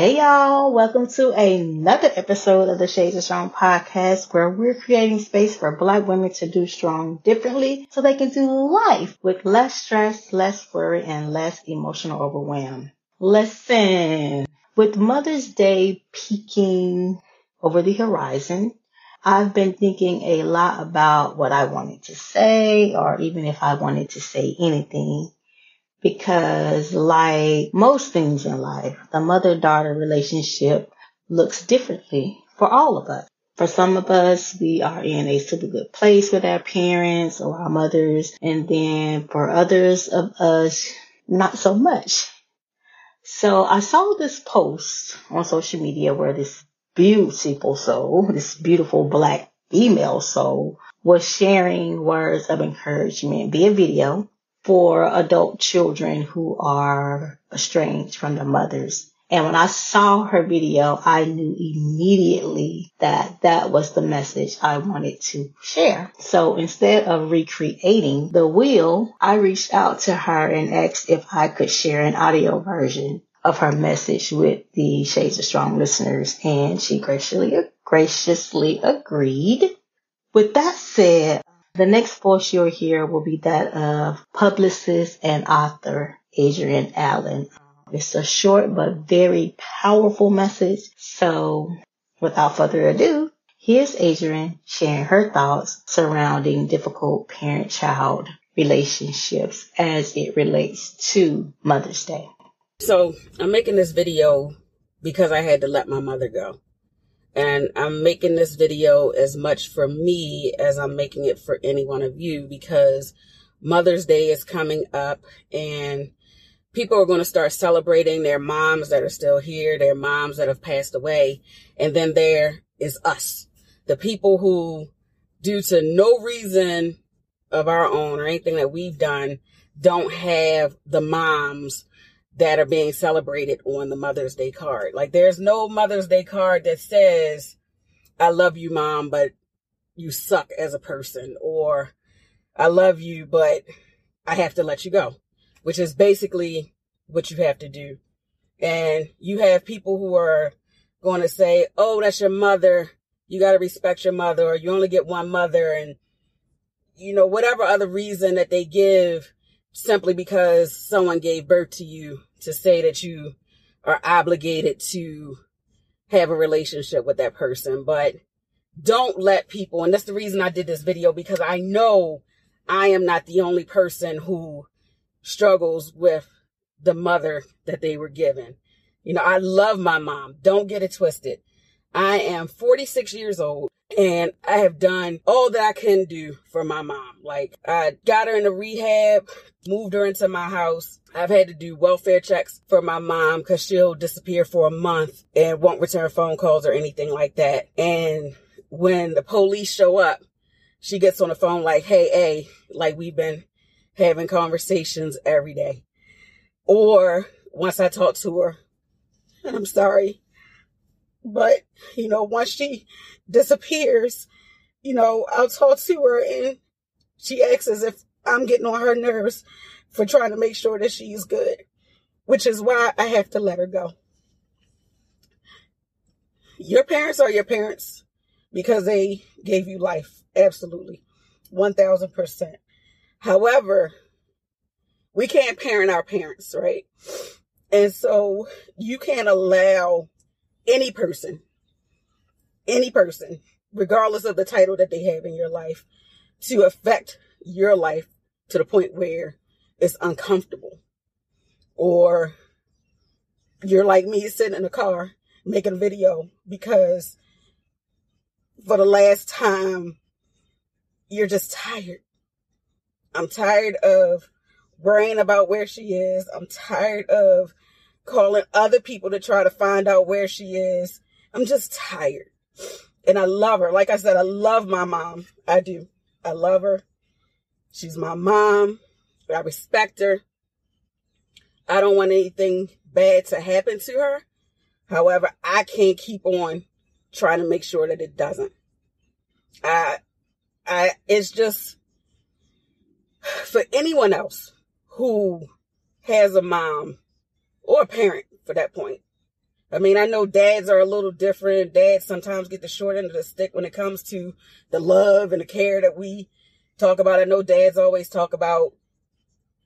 Hey y'all, welcome to another episode of the Shades of Strong podcast where we're creating space for black women to do strong differently so they can do life with less stress, less worry, and less emotional overwhelm. Listen, with Mother's Day peeking over the horizon, I've been thinking a lot about what I wanted to say or even if I wanted to say anything because like most things in life, the mother-daughter relationship looks differently for all of us. For some of us, we are in a super good place with our parents or our mothers. And then for others of us, not so much. So I saw this post on social media where this beautiful soul, this beautiful black female soul was sharing words of encouragement via video for adult children who are estranged from their mothers. And when I saw her video, I knew immediately that that was the message I wanted to share. So instead of recreating the wheel, I reached out to her and asked if I could share an audio version of her message with the Shades of Strong listeners. And she graciously, graciously agreed. With that said, the next voice you'll hear will be that of publicist and author Adrienne Allen. It's a short but very powerful message. So without further ado, here's Adrienne sharing her thoughts surrounding difficult parent-child relationships as it relates to Mother's Day. So I'm making this video because I had to let my mother go. And I'm making this video as much for me as I'm making it for any one of you because Mother's Day is coming up and people are going to start celebrating their moms that are still here, their moms that have passed away. And then there is us, the people who, due to no reason of our own or anything that we've done, don't have the moms that are being celebrated on the Mother's Day card. Like there's no Mother's Day card that says, I love you, mom, but you suck as a person or I love you, but I have to let you go, which is basically what you have to do. And you have people who are going to say, Oh, that's your mother. You got to respect your mother or you only get one mother. And, you know, whatever other reason that they give simply because someone gave birth to you to say that you are obligated to have a relationship with that person. But don't let people, and that's the reason I did this video because I know I am not the only person who struggles with the mother that they were given. You know, I love my mom. Don't get it twisted. I am 46 years old and I have done all that I can do for my mom. Like I got her into rehab, moved her into my house. I've had to do welfare checks for my mom because she'll disappear for a month and won't return phone calls or anything like that. And when the police show up, she gets on the phone like, Hey, hey, like we've been having conversations every day. Or once I talk to her, and I'm sorry, but, you know, once she disappears, you know, I'll talk to her and she acts as if I'm getting on her nerves for trying to make sure that she's good, which is why I have to let her go. Your parents are your parents because they gave you life. Absolutely. 1000%. However, we can't parent our parents, right? And so you can't allow any person, any person, regardless of the title that they have in your life, to affect your life to the point where it's uncomfortable. Or you're like me sitting in a car making a video because for the last time you're just tired. I'm tired of worrying about where she is. I'm tired of calling other people to try to find out where she is. I'm just tired. And I love her. Like I said, I love my mom. I do. I love her. She's my mom. I respect her. I don't want anything bad to happen to her. However, I can't keep on trying to make sure that it doesn't. I, I, it's just for anyone else who has a mom or a parent for that point I mean, I know dads are a little different. Dads sometimes get the short end of the stick when it comes to the love and the care that we talk about. I know dads always talk about,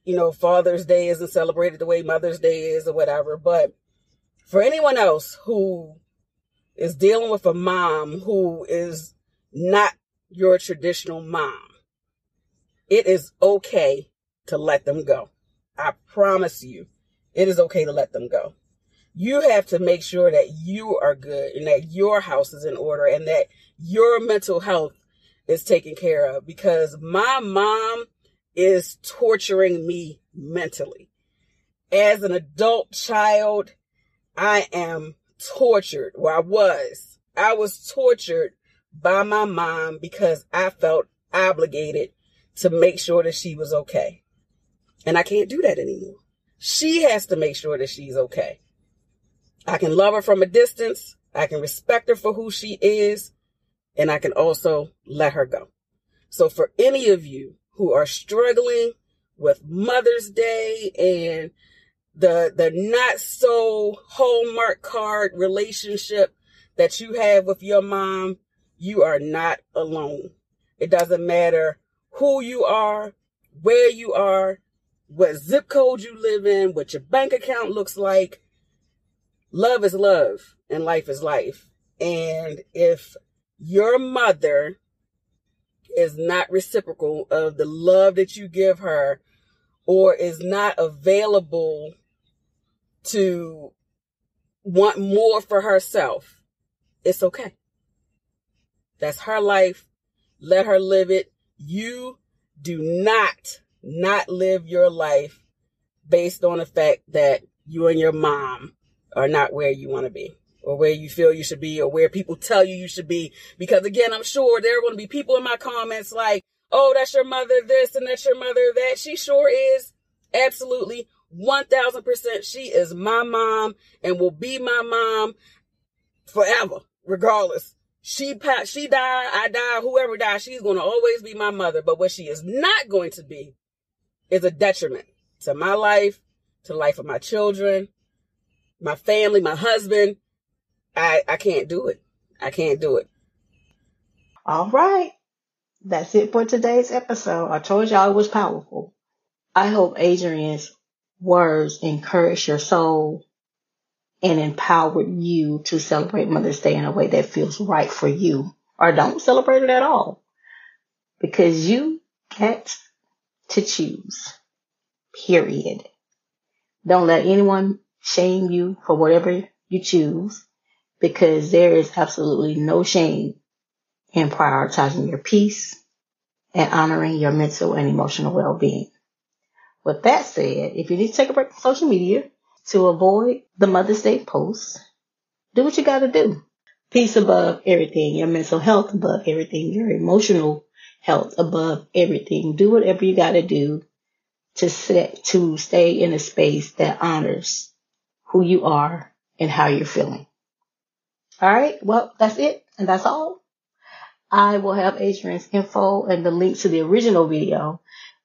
you know, Father's Day isn't celebrated the way Mother's Day is or whatever. But for anyone else who is dealing with a mom who is not your traditional mom, it is okay to let them go. I promise you, it is okay to let them go. You have to make sure that you are good and that your house is in order and that your mental health is taken care of because my mom is torturing me mentally. As an adult child, I am tortured, Where I was. I was tortured by my mom because I felt obligated to make sure that she was okay. And I can't do that anymore. She has to make sure that she's okay. I can love her from a distance. I can respect her for who she is. And I can also let her go. So for any of you who are struggling with Mother's Day and the, the not so hallmark card relationship that you have with your mom, you are not alone. It doesn't matter who you are, where you are, what zip code you live in, what your bank account looks like. Love is love and life is life. And if your mother is not reciprocal of the love that you give her or is not available to want more for herself, it's okay. That's her life. Let her live it. You do not not live your life based on the fact that you and your mom are not where you want to be or where you feel you should be or where people tell you you should be. Because again, I'm sure there are going to be people in my comments like, oh, that's your mother this and that's your mother that. She sure is. Absolutely. 1000%. She is my mom and will be my mom forever, regardless. She she died, I die, whoever died, she's going to always be my mother. But what she is not going to be is a detriment to my life, to the life of my children, my family, my husband. I, I can't do it. I can't do it. All right. That's it for today's episode. I told y'all it was powerful. I hope Adrienne's words encouraged your soul and empowered you to celebrate Mother's Day in a way that feels right for you or don't celebrate it at all because you get to choose. Period. Don't let anyone shame you for whatever you choose because there is absolutely no shame in prioritizing your peace and honoring your mental and emotional well-being. With that said, if you need to take a break from social media to avoid the Mother's Day posts, do what you gotta do. Peace above everything, your mental health above everything, your emotional health above everything. Do whatever you gotta do to set, to stay in a space that honors who you are and how you're feeling. All right. Well, that's it. And that's all. I will have Adrienne's info and the link to the original video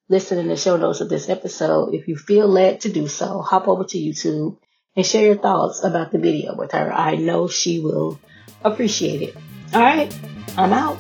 listed in the show notes of this episode. If you feel led to do so, hop over to YouTube and share your thoughts about the video with her. I know she will appreciate it. All right. I'm out.